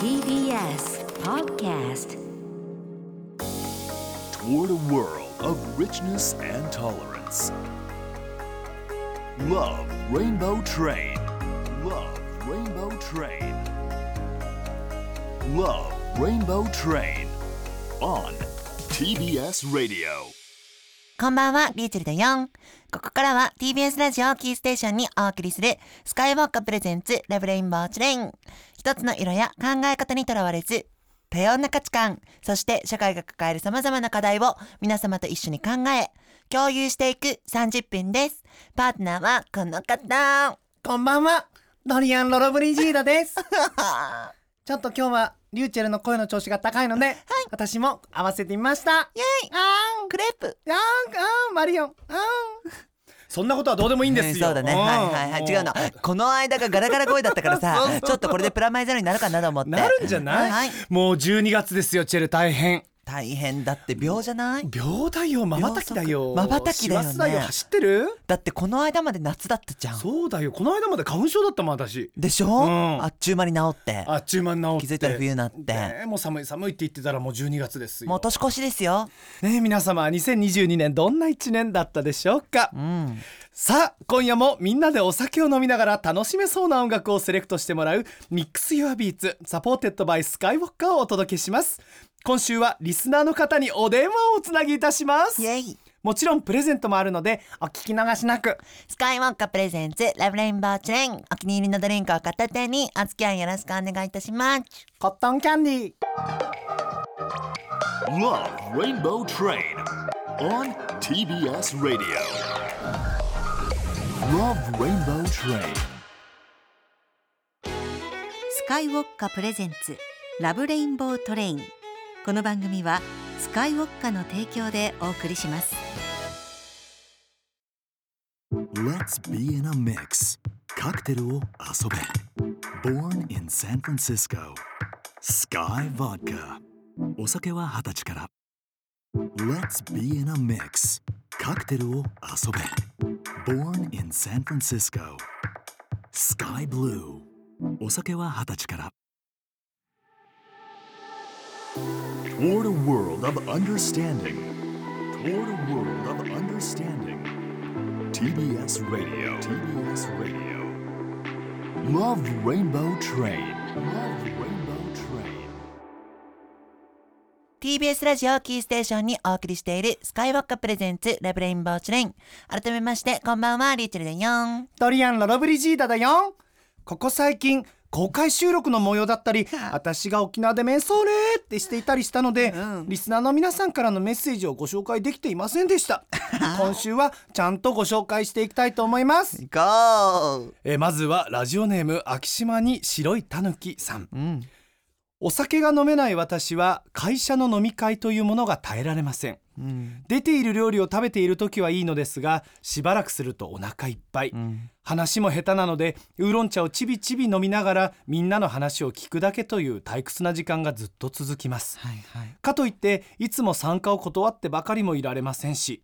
TBS Podcast toward a world of richness and tolerance. Love Rainbow Train. Love Rainbow Train. Love Rainbow Train. On TBS Radio. こんばんは、リューチェルだよ。ここからは TBS ラジオをキーステーションにお送りするスカイウォーカープレゼンツラブレインボーチレイン。一つの色や考え方にとらわれず、多様な価値観、そして社会が抱える様々な課題を皆様と一緒に考え、共有していく30分です。パートナーはこの方。こんばんは、ドリアン・ロロブリジーダです。ちょっと今日はリューチェルの声の調子が高いので、私も合わせてみました。イェイあーん、クレープ。あーん、あーん、マリオン、あーん。そんなことはどうでもいいんですよ。そうだね。はいはいはい。違うの。この間がガラガラ声だったからさ、ちょっとこれでプラマイゼロになるかなと思って。なるんじゃない、はい。もう12月ですよ、チェル大変。大変だって秒じゃない？秒だよ、瞬きだよ。瞬きだよねだよ、走ってる？だってこの間まで夏だったじゃん。そうだよ、この間まで花粉症だったもん、私。でしょ、うんあっちゅう間に治って。あっちゅう間に治って。気づいたら冬になってねもう寒い寒いって言ってたらもう12月ですよ。もう年越しですよ。ねえ皆様2022年どんな一年だったでしょうか、うん。さあ今夜もみんなでお酒を飲みながら楽しめそうな音楽をセレクトしてもらう Mix Your Beats supported by SKYY Vodka をお届けします今週はリスナーの方にお電話をおつなぎいたしますイェイ。もちろんプレゼントもあるのでお聞き逃しなく SKYY Vodka presents Love Rainbow Train。お気に入りのドリンクを片手にお付き合いよろしくお願いいたします。コットンキャンディー Love Rainbow Train. On TBS Radio. Love Rainbow Train. スカイウォッカプレゼンツラブレインボートレインこの番組はスカイウォッカの提供でお送りします Let's be in a mix. カクテルを遊べ。Born in San Francisco. Sky Vodka. お酒は二十歳から。Let's be in a mix. カクテルを遊べ。Born in San Francisco. Sky Blue. お酒は二十歳から。Toward a world of understanding. Toward a world of understanding. TBS Radio. TBS Radio. Love Rainbow Train. Love TBS ラジオキーステーションにお送りしているスカイウォッカープレゼンツラブレインボーチレイン。改めまして、こんばんは、リーチェルだよ。ドリアン・ロロブリジーダだよここ最近公開収録の模様だったり私が沖縄でメンソーレーってしていたりしたので、うん。リスナーの皆さんからのメッセージをご紹介できていませんでした。今週はちゃんとご紹介していきたいと思います、ゴー。えーまずはラジオネーム秋島に白いたぬきさん。うん。お酒が飲めない私は会社の飲み会というものが耐えられませんうん。出ている料理を食べている時はいいのですがしばらくするとお腹いっぱい、うん。話も下手なのでウーロン茶をちびちび飲みながらみんなの話を聞くだけという退屈な時間がずっと続きますはいはい。かといっていつも参加を断ってばかりもいられませんし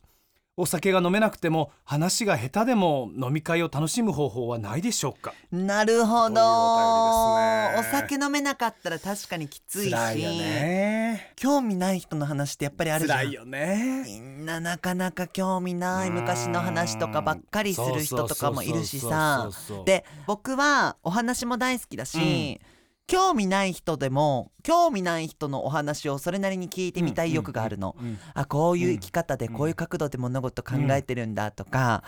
お酒が飲めなくても話が下手でも飲み会を楽しむ方法はないでしょうか？なるほど。ね。お酒飲めなかったら確かにきついし。辛いよね。興味ない人の話ってやっぱりあるじゃん。よねみんななかなか興味ない昔の話とかばっかりする人とかもいるしさで僕はお話も大好きだし、興味ない人でも興味ない人のお話をそれなりに聞いてみたい欲があるの、うんうんあこういう生き方でうん。こういう角度で物事考えてるんだとか、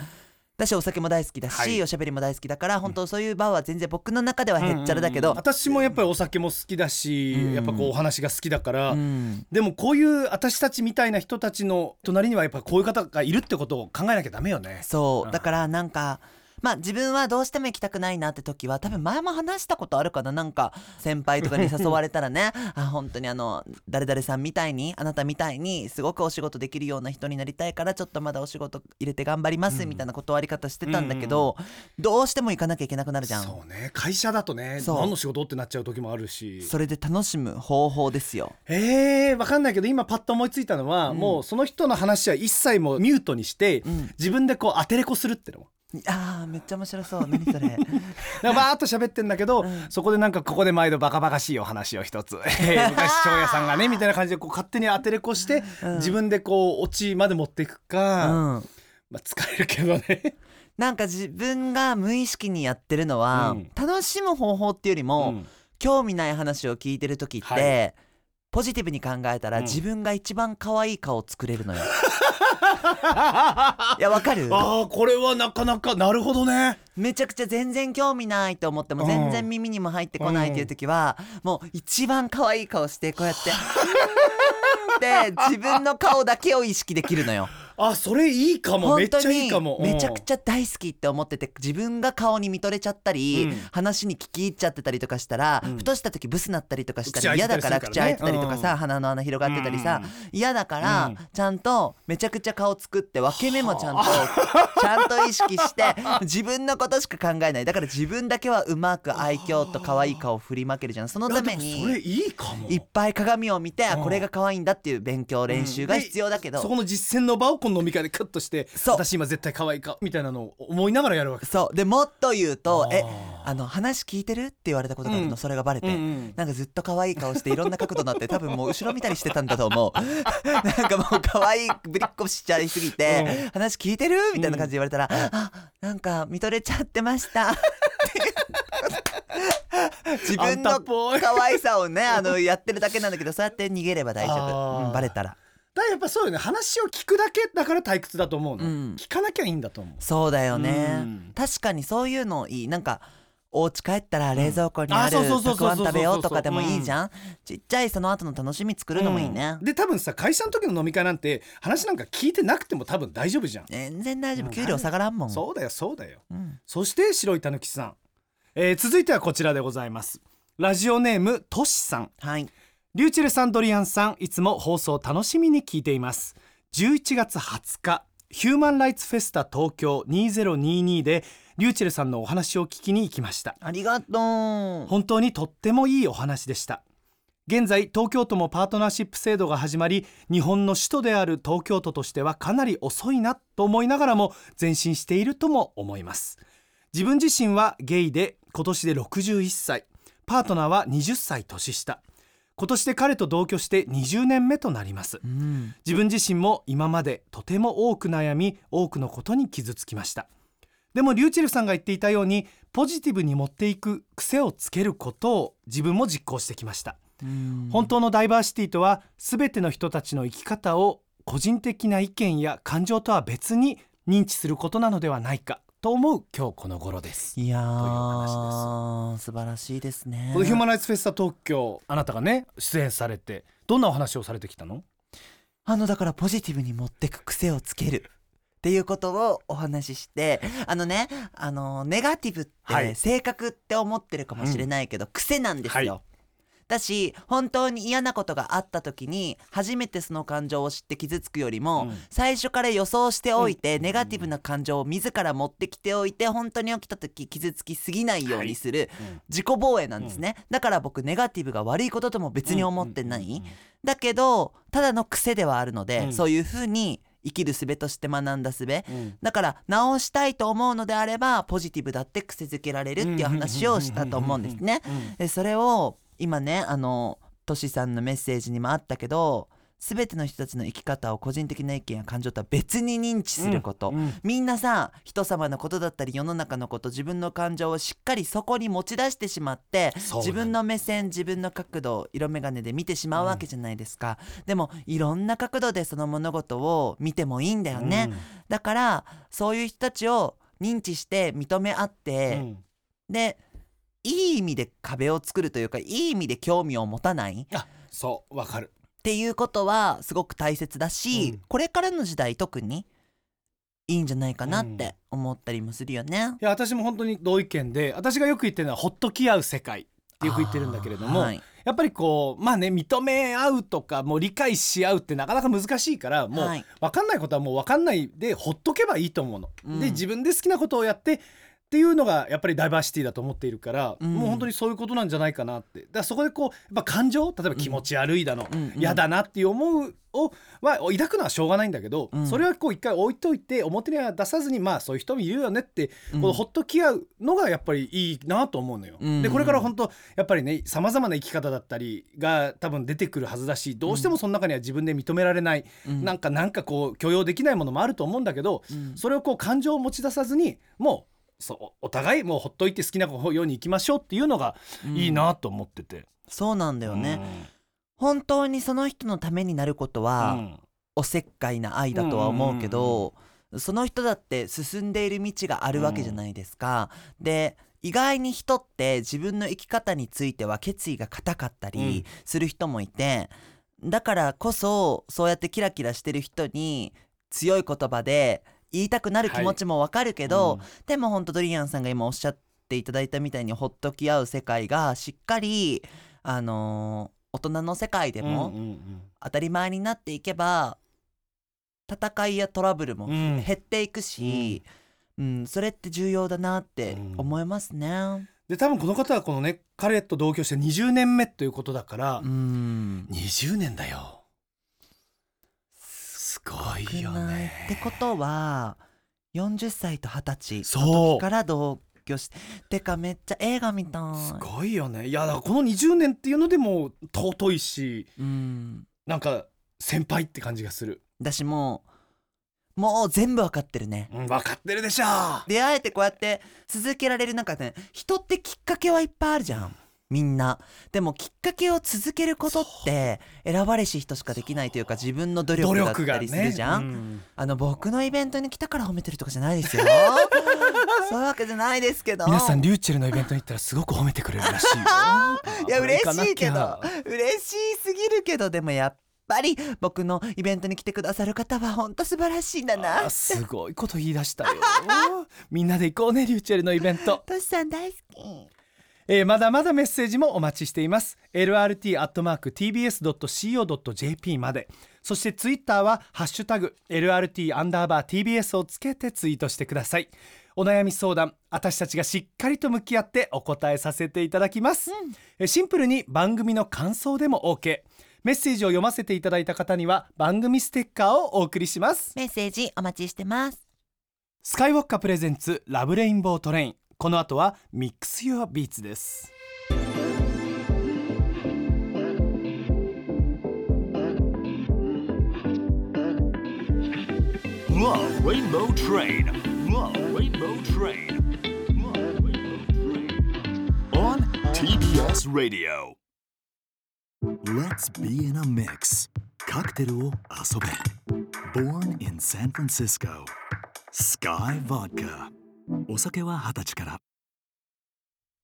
私お酒も大好きだし、はい。おしゃべりも大好きだから本当そういう場は全然僕の中ではへっちゃらだけど、うん。うんうん私もやっぱりお酒も好きだし、うん。やっぱこうお話が好きだから、うん。でもこういう私たちみたいな人たちの隣にはやっぱこういう方がいるってことを考えなきゃダメよね。そう。だからなんかまあ自分はどうしても行きたくないなって時は多分前も話したことあるかな。なんか先輩とかに誘われたらね。あ本当にあの誰々さんみたいにあなたみたいにすごくお仕事できるような人になりたいからちょっとまだお仕事入れて頑張りますみたいな断り方してたんだけど、どうしても行かなきゃいけなくなるじゃん。そそうね会社だとねそう。何の仕事ってなっちゃう時もあるし。れで楽しむ方法ですよ。えー、わかんないけど今パッと思いついたのは、うん。もうその人の話は一切もうミュートにして、うん。自分でこう当てれこするっての。もあーめっちゃ面白そう。何それ。なんかバーっと喋ってんだけど、うん。そこでなんかここで毎度バカバカしいお話を一つ。えー昔長屋さんがねみたいな感じでこう勝手に当てれこして、うん。自分でこうオチまで持っていくか、うん。まあ、疲れるけどね。なんか自分が無意識にやってるのは、うん。楽しむ方法っていうよりも、うん。興味ない話を聞いてる時って、はいポジティブに考えたら、うん。自分が一番可愛い顔作れるのよ。いやわかる？ああこれはなかなかなるほどね。めちゃくちゃ全然興味ないと思ってもうん。全然耳にも入ってこないっていう時は、もう一番可愛い顔してこうやってで自分の顔だけを意識できるのよあそれいいかも。めっちゃいいかも。めちゃくゃちゃ大好きって思ってて自分が顔に見とれちゃったり、うん。話に聞き入っちゃってたりとかしたら、うん。ふとした時ブスなったりとかしたら嫌だから口開いてたりとかさ、うん。鼻の穴広がってたりさ、うん。嫌だから、うん。ちゃんとめちゃくちゃ顔作って分け目もちゃんと ちゃんと意識して自分のことしか考えない。だから自分だけはうまく愛嬌と可愛い顔を振りまけるじゃん。そのためにいっぱい鏡を見て、これが可愛いんだっていう勉強練習が必要だけど、そこの実践の場をこの飲み会でクッとしてそう。私今絶対可愛いかみたいなのを思いながらやるわけそう。でもっと言うと「えあの話聞いてる?」って言われたことがあるの、うんそれがバレて、うん。うん。なんかずっと可愛い顔していろんな角度になって 多分もう後ろ見たりしてたんだと思う。なんかもう可愛いぶりっこしちゃいすぎて「話聞いてる?」みたいな感じで言われたら「あなんか見とれちゃってました」自あんた分のっぽい。可愛さをねあのやってるだけなんだけどそうやって逃げれば大丈あ夫、ー。うんバレたらだからやっぱそうよね。話を聞くだけだから退屈だと思うの、うん。聞かなきゃいいんだと思う。そうだよね、うん。確かにそういうのいい。なんかお家帰ったら冷蔵庫にうん。ああるそうそうそうそうたくあん食べようとかでもいいじゃん。ちっちゃいその後の楽しみ作るのもいいね、うん。で多分さ会社の時の飲み会なんて話なんか聞いてなくても多分大丈夫じゃん、全然大丈うん夫給料下がらんもん。そうだよそうだよ。うん。そして白いたぬきさん、えー続いてはこちらでございます。ラジオネームとしさん。はいリューチェルさんドリアンさんいつも放送楽しみに聞いています。11月20日ヒューマンライツフェスタ東京2022でリューチェルさんのお話を聞きに行きました。ありがとう。本当にとってもいいお話でした。現在東京都もパートナーシップ制度が始まり日本の首都である東京都としてはかなり遅いなと思いながらも前進しているとも思います。自分自身はゲイで今年で61歳。パートナーは20歳年下今年で彼と同居して20年目となります。うん。自分自身も今までとても多く悩み多くのことに傷つきました。でもリューチェルさんが言っていたようにポジティブに持っていく癖をつけることを自分も実行してきました。うん。本当のダイバーシティとは全ての人たちの生き方を個人的な意見や感情とは別に認知することなのではないかと思う今日この頃ですいやー素晴らしいですね。このヒューマンライツフェスタ東京あなたがね出演されてどんなお話をされてきたの？あのだからポジティブに持ってく癖をつける。っていうことをお話ししてあのねあのネガティブって、はい。性格って思ってるかもしれないけど、癖なんですよ。はいだし本当に嫌なことがあった時に初めてその感情を知って傷つくよりも、うん。最初から予想しておいて、うん。ネガティブな感情を自ら持ってきておいて本当に起きた時傷つきすぎないようにする、自己防衛なんですね、だから僕ネガティブが悪いこととも別に思ってない、だけどただの癖ではあるので、うん。そういうふうに生きる術として学んだ術。うん。だから直したいと思うのであればポジティブだって癖づけられるっていう話をしたと思うんですね。でそれを今ねあのトシさんのメッセージにもあったけど全ての人たちの生き方を個人的な意見や感情とは別に認知すること、うんみんなさ人様のことだったり世の中のこと自分の感情をしっかりそこに持ち出してしまって自分の目線自分の角度色眼鏡で見てしまうわけじゃないですか、でもいろんな角度でその物事を見てもいいんだよね、だからそういう人たちを認知して認め合っうて、ん。でいい意味で壁を作るというかいい意味で興味を持たない？あそうわかる。っていうことはすごく大切だし、うん。これからの時代特にいいんじゃないかなって思ったりもするよね。いや私も本当に同意見で私がよく言ってるのはほっとき合う世界ってよく言ってるんだけれども、あーはい。やっぱりこうまあね認め合うとかもう理解し合うってなかなか難しいからもうはい。分かんないことはもう分かんないでほっとけばいいと思うの。うん。で自分で好きなことをやってっていうのがやっぱりダイバーシティだと思っているから、うん。もう本当にそういうことなんじゃないかなって。だからそこでこうやっぱ感情例えば気持ち悪いだの、うんうん。嫌だなっていう思うをは抱くのはしょうがないんだけど、うん。それはこう一回置いといて表には出さずにまあそういう人もいるよねって、うん。こうほっとき合うのがやっぱりいいなと思うのよ。うん。でこれから本当やっぱりねさまざまな生き方だったりが多分出てくるはずだしどうしてもその中には自分で認められない、うん。なんかなんかこう許容できないものもあると思うんだけど、うん。それをこう感情を持ち出さずにもうそうお互いもうほっといて好きなように行きましょうっていうのがいいなと思ってて。そうなんだよね、本当にその人のためになることうん。は、おせっかいな愛だとは思うけど、その人だって進んでいる道があるわけじゃないですか。で意外に人って自分の生き方については決意が固かったうん。りする人もいて、だからこそそうやってキラキラしてる人に強い言葉で言いたくなる気持ちもわかるけど、うん。でも本当ドリアンさんが今おっしゃっていただいたみたいにほっとき合う世界がしっかりあのー大人の世界でも、うんうん当たり前になっていけば戦いやトラブルもうん。減っていくし、うん。それって重要だなって思いますね。で多分この方はこのね彼と同居して20年目ということだから、うん。20年だよすごいよね。ってことは40歳と20歳そう。の時から同居しててかめっちゃ映画みたい。すごいよね。いやだからこの20年っていうのでも尊いしうん。なんか先輩って感じがする、だしもうもう全部わかってるね。うん、分かってるでしょ出会えてこうやって続けられる中で、人ってきっかけはいっぱいあるじゃんみんな。でもきっかけを続けることって選ばれし人しかできないというか自分の努力だったりするじゃん、うんあの僕のイベントに来たから褒めてるとかじゃないですよ。そういうわけじゃないですけど。皆さんリューチェルのイベントに行ったらすごく褒めてくれるらしいよ。いや嬉しいけど。嬉しすぎるけどでもやっぱり僕のイベントに来てくださる方は本当素晴らしいんだな。あすごいこと言い出したよ。みんなで行こうねリューチェルのイベント。トシさん大好きえーまだまだメッセージもお待ちしています。lrt.tbs.co.jp まで。そしてツイッターはハッシュタグ LRT アンダーバー TBS をつけてツイートしてください。お悩み相談私たちがしっかりと向き合ってお答えさせていただきます、えーシンプルに番組の感想でも OK メッセージを読ませていただいた方には番組ステッカーをお送りします。メッセージお待ちしてます。 SKYY Vodka presents Love Rainbow Train この後は Mix Your Beats です Love Rainbow Train. Love Rainbow Train. Love Rainbow Train. On TBS Radio. Let's be in a mix. カクテルを遊べ。Born in San Francisco. SKYY Vodka. お酒は二十歳から。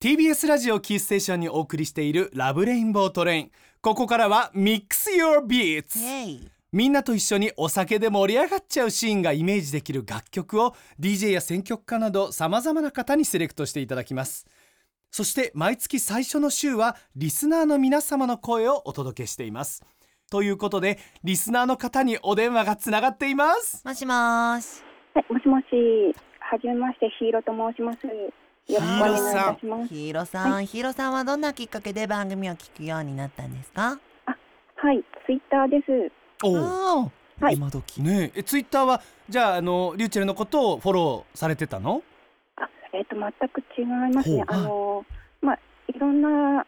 TBS ラジオキーステーションにお送りしている Love Rainbow Train。ここからはミックス Your Beats イエイみんなと一緒にお酒で盛り上がっちゃうシーンがイメージできる楽曲を DJ や選曲家などさまざまな方にセレクトしていただきます。そして毎月最初の週はリスナーの皆様の声をお届けしています。ということでリスナーの方にお電話がつながっています。もしもーし。はい、もしもし。はじめまして、ヒーローと申します。よろしくお願いいたします。ヒーローさん、ヒーローさんはどんなきっかけで番組を聞くようになったんですか？はい、ツイッターです。おうあーはい今時ねええツイッターはじゃああのリューチェルのことをフォローされてたの？あ、えっ、と、全く違いますねあの、まあ、いろんな。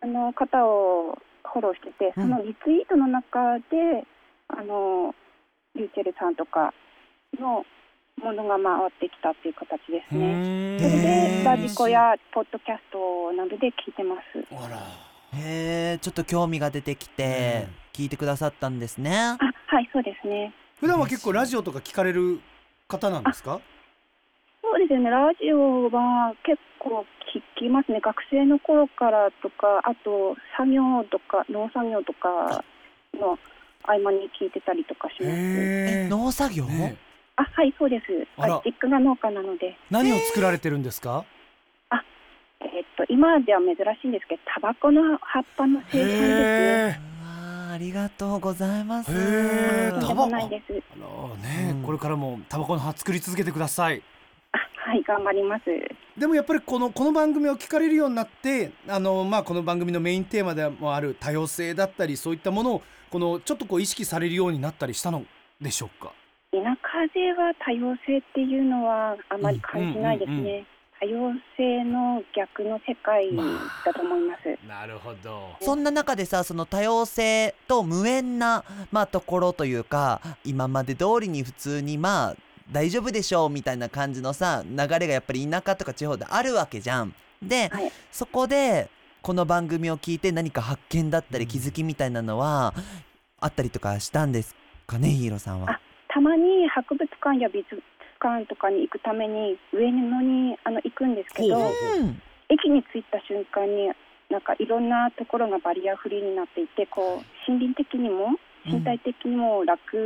あの方をフォローしてて、うんそのリツイートの中で。あの。リューチェルさんとか。の。ものが回ってきたっていう形ですね。それで、ラジコやポッドキャストなどで聞いてます。あら。へえちょっと興味が出てきて聞いてくださったんですね。あ、はい、そうですね。普段は結構ラジオとか聞かれる方なんですか？そうですよね、ラジオは結構聞きますね、学生の頃からとか、あと作業とか、農作業とかの合間に聞いてたりとかします。農作業、ねあ、はい、そうです。あ実家が農家なので、何を作られてるんですか？えっと、今では珍しいんですけど、タバコの葉っぱの生産ですね。ありがとうございます。タバコ。あらね、うん。これからもタバコの葉作り続けてください。あ、はい頑張ります。でもやっぱりこのこの番組を聞かれるようになってあの、まあ、この番組のメインテーマでもある多様性だったりそういったものをこのちょっとこう意識されるようになったりしたのでしょうか？田舎では多様性っていうのはあまり感じないですね。うんうんうん多様性の逆の世界だと思います。なるほどそんな中でさその多様性と無縁な、まあ、ところというか今まで通りに普通にまあ大丈夫でしょうみたいな感じのさ流れがやっぱり田舎とか地方であるわけじゃん。で、はいそこでこの番組を聞いて何か発見だったり気づきみたいなのはあったりとかしたんですかねヒーローさんはあ。たまに博物館や美術館とかに行くために上野にあの行くんですけど駅に着いた瞬間になんかいろんなところがバリアフリーになっていてこう心理的にも身体的にも楽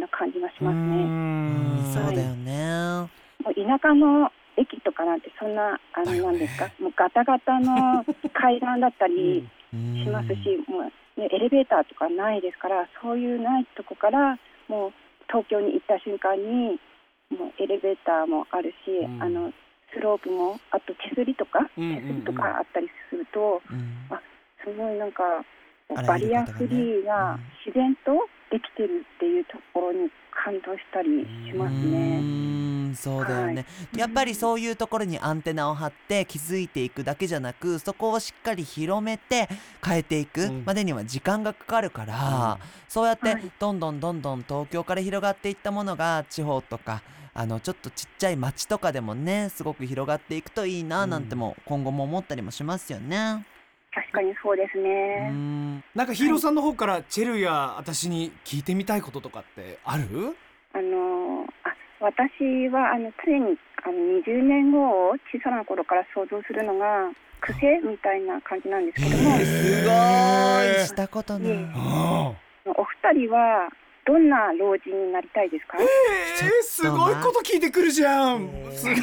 な感じがしますね。うん。そうだよね。もう田舎の駅とかなんてそんなあのなんですか？もうガタガタの階段だったりうん。しますし、もう、ね、エレベーターとかないですからそういうないとこからもう東京に行った瞬間にもうエレベーターもあるし、うん。あのスロープもあと手すりとか手すりとかあったりすると、うん。すごいなんかバリアフリーが自然とできてるっていうところに感動したりしますうね。そうだよね、やっぱりそういうところにアンテナを張って気づいていくだけじゃなくそこをしっかり広めて変えていくうん。までには時間がかかるから、そうやってはい。どんどんどんどん東京から広がっていったものが地方とかあのちょっとちっちゃい町とかでもねすごく広がっていくといいななんても今後も思ったりもしますよね。確かにそうですうね。ん。なんかヒーローさんの方からチェルや私に聞いてみたいこととかってある？あのあ私はあの常にあの20年後を小さな頃から想像するのが癖みたいな感じなんですけども、えー。すごい。したことない。お二人はどんな老人になりたいですか？えー、すごいこと聞いてくるじゃん、えーすごいもう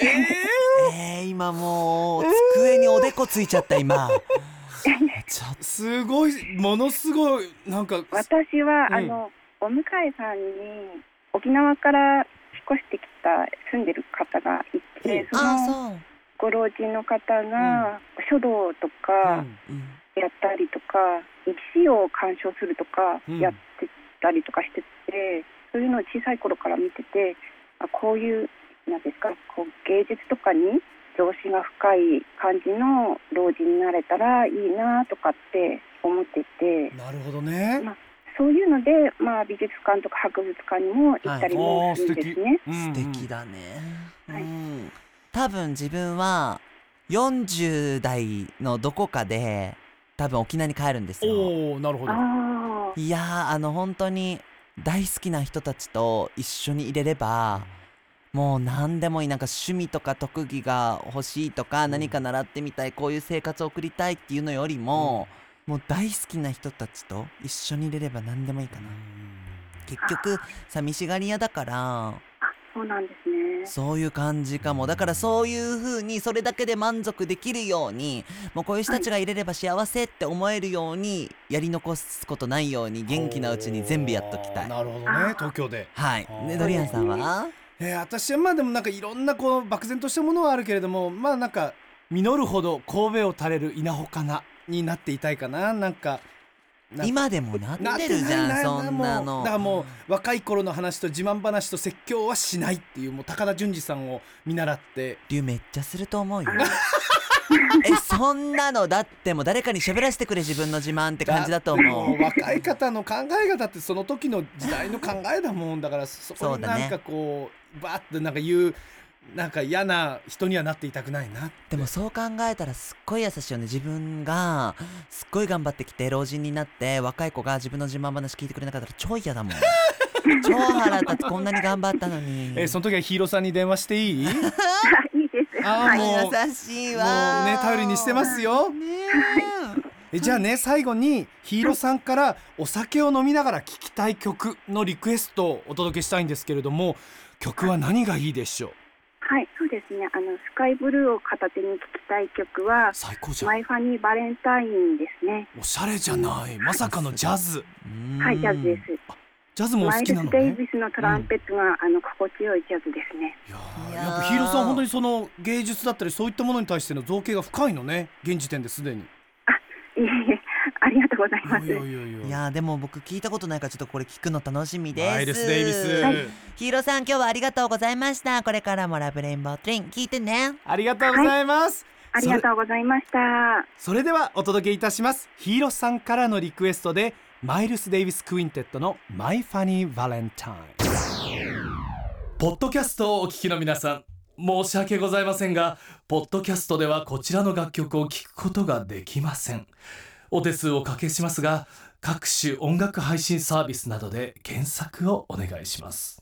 ええー、今もう机におでこついちゃった今。すごいものすごいなんか。私は、うん。あのお向かいさんに沖縄から引っ越してきた住んでる方がいて、うん。そあの。ご老人の方が書道とうかんうんやったりとか、石を鑑賞するとかうんやってたりとかしてて、そういうのを小さい頃から見てて、あこういうなんですか、こう芸術とかに常識が深い感じの老人になれたらいいなとかって思ってて。なるほどね、まそういうので、まあ、美術館とか博物館にも行ったりもするんですね。素敵だね。はいうん。多分自分は40代のどこかで多分沖縄に帰るんですよ。おおなるほど。いやーあの本当に大好きな人たちと一緒にいれればもう何でもいいなんか趣味とか特技が欲しいとか、ん。何か習ってみたいこういう生活を送りたいっていうのよりも、もう大好きな人たちと一緒にいれれば何でもいいかな結局寂しがり屋だからあ、そうなんですね。そういう感じかも。だからそういう風にそれだけで満足できるようにもうこういう人たちがいれれば幸せって思えるようにやり残すことないように元気なうちに全部やっときたい。なるほどね東京で。はい。ドリアンさんは？えー、私はまあでもなんかいろんなこう漠然としたものはあるけれどもまあなんか実るほど神戸を垂れる稲穂かなになっていたいかな。なんか今でもなってるじゃんそんなの。だからもう若い頃の話と自慢話と説教はしないっていうもう高田純次さんを見習って。リュウめっちゃすると思うよ。えそんなのだってもう誰かに喋らせてくれ自分の自慢って感じだと思う。若い方の考え方ってその時の時代の考えだもんだからそこになんかこうバーってなんか言うなんか嫌な人にはなっていたくないなでもそう考えたらすっごい優しいよね。自分がすっごい頑張ってきて老人になって若い子が自分の自慢話聞いてくれなかったら超嫌だもん。超腹立つ。こんなに頑張ったのに。えーその時はヒーローさんに電話していい？あいいです。あーはい。もう優しいわもうね頼りにしてますよ。ねえ。じゃあね最後にヒーローさんからお酒を飲みながら聴きたい曲のリクエストをお届けしたいんですけれども曲は何がいいでしょう？はい、そうですね。あのスカイブルーを片手に聴きたい曲は最高じゃん My Funny Valentine ですね。おしゃれじゃないまさかのジャズうんはい、ジャズです。ジャズも好きなのねデイビスのトランペットが、あの心地よいジャズですね。いややっぱヒーローさん本当にその芸術だったりそういったものに対しての造詣が深いのね現時点ですでにありがとうございます。いや。でも僕聞いたことないからちょっとこれ聞くの楽しみです。マイルス・デイビス、はい。ヒーローさん今日はありがとうございました。これからも Love Rainbow Train 聞いてね。ありがとうございます、ありがとうございました。それではお届けいたします。ヒーローさんからのリクエストでマイルス・デイビス・クインテットの「マイ・ファニー・バレンタイン」ポッドキャストをお聞きの皆さん申し訳ございませんがポッドキャストではこちらの楽曲を聴くことができませんお手数をおかけしますが各種音楽配信サービスなどで検索をお願いします。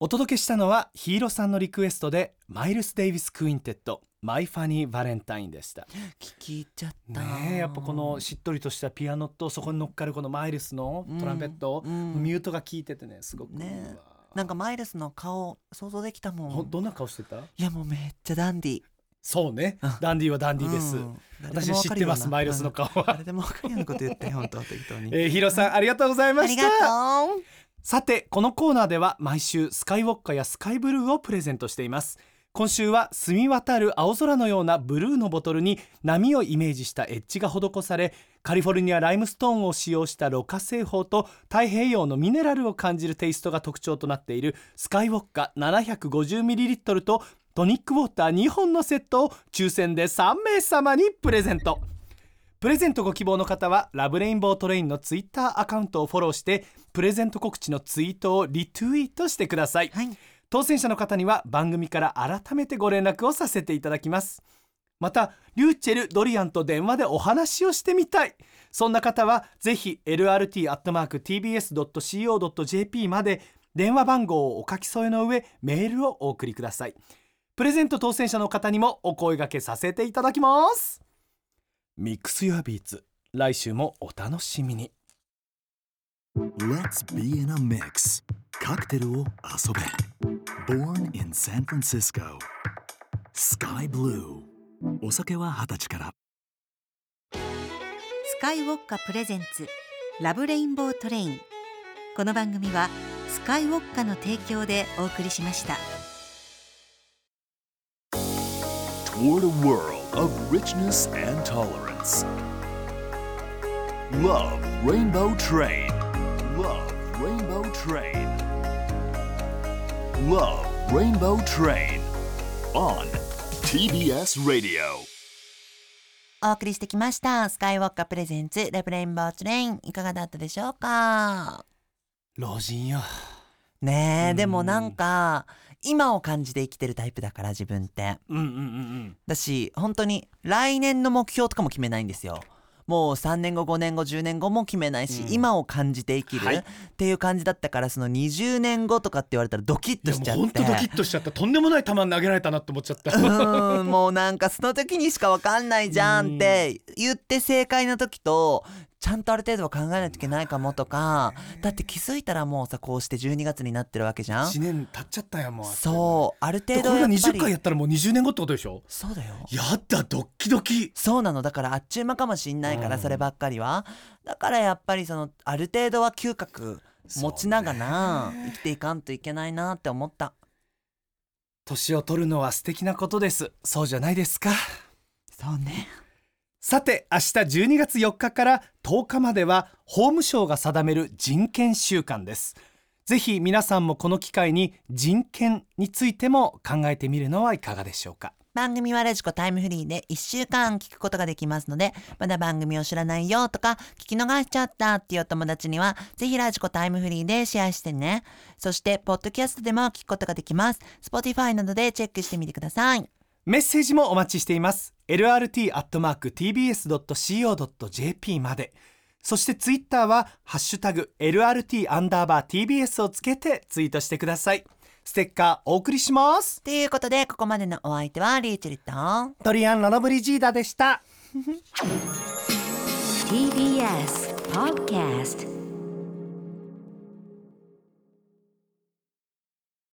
お届けしたのはヒーローさんのリクエストでマイルス・デイビス・クインテット My Funny Valentine でした。聞き入っちゃった。ねえやっぱこのしっとりとしたピアノとそこに乗っかるこのマイルスのトランペット、うん。うんミュートが効いててねすごく。ねなんかマイルスの顔想像できたもん。ほどんな顔してた？いやもうめっちゃダンディそうね。うん。ダンディはダンディです、うん。私知ってますマイルスの顔は、誰でも分かるようなこと言って本当適当に。えー、ヒーローさんありがとうございまありしたがとう。さてこのコーナーでは毎週スカイウォッカやスカイブルーをプレゼントしています。今週は澄み渡る青空のようなブルーのボトルに波をイメージしたエッジが施されカリフォルニアライムストーンを使用したろ過製法と太平洋のミネラルを感じるテイストが特徴となっているスカイウォッカ 750ml とトニックウォーター2本のセットを抽選で3名様にプレゼント。プレゼントご希望の方は Love Rainbow Train のツイッターアカウントをフォローしてプレゼント告知のツイートをリツイートしてください、はい。当選者の方には番組から改めてご連絡をさせていただきます。またリューチェル・ドリアンと電話でお話をしてみたい。そんな方はぜひ lrt.tbs.co.jp まで電話番号をお書き添えの上メールをお送りくださいプレゼント当選者の方にもお声掛けさせていただきます。Mix Your Beats 来週もお楽しみに。Let's be in a mix. カクテルを遊べ。Born in San Francisco. SKYY Blue. お酒は二十歳から。 SKYY Vodka presents Love Rainbow Train。この番組はスカイウォッカの提供でお送りしました Toward a world of richness and tolerance Love Rainbow Train Love Rainbow Train Love Rainbow Train on TBS Radio お送りしてきましたスカイウォッカプレゼンツラブレインボートレインいかがだったでしょうか老人ようんねえでもなんか今を感じて生きてるタイプだから自分って。うんうんうんうん。だし本当に来年の目標とかも決めないんですよ。もう3年後5年後10年後も決めないし、うん。今を感じて生きる、はい。っていう感じだったからその20年後とかって言われたらドキッとしちゃって。本当ドキッとしちゃった。とんでもない球投げられたなって思っちゃった。うーんもうなんかその時にしか分かんないじゃんって言って正解の時とちゃんとある程度は考えないといけないかもとかだって気づいたらもうさこうして12月になってるわけじゃん。1年経っちゃったやもうそうあるでこれが程度やっぱ20回りやったらもう20年後ってことでしょ？そうだよ。やだドッキドキ。そうなの。だからあっちゅう間かもしんないから、うん。そればっかりは。だからやっぱりそのある程度は嗅覚持ちながら生きていかんといけないなって思った。年を取るのは素敵なことです。そうじゃないですか。そうねさて明日12月4日から10日までは法務省が定める人権週間です。ぜひ皆さんもこの機会に人権についても考えてみるのはいかがでしょうか。番組はラジコタイムフリーで1週間聞くことができますのでまだ番組を知らないよとか聞き逃しちゃったっていうお友達にはぜひラジコタイムフリーでシェアしてね。そしてポッドキャストでも聞くことができます。Spotify などでチェックしてみてください。メッセージもお待ちしています。lrt.tbs.co.jp まで。そしてツイッターはハッシュタグ LRT アンダーバー TBS をつけてツイートしてください。ステッカーお送りします。ということでここまでのお相手はリーチェルとドリアン・ラノブリジーダでした。TBS Podcast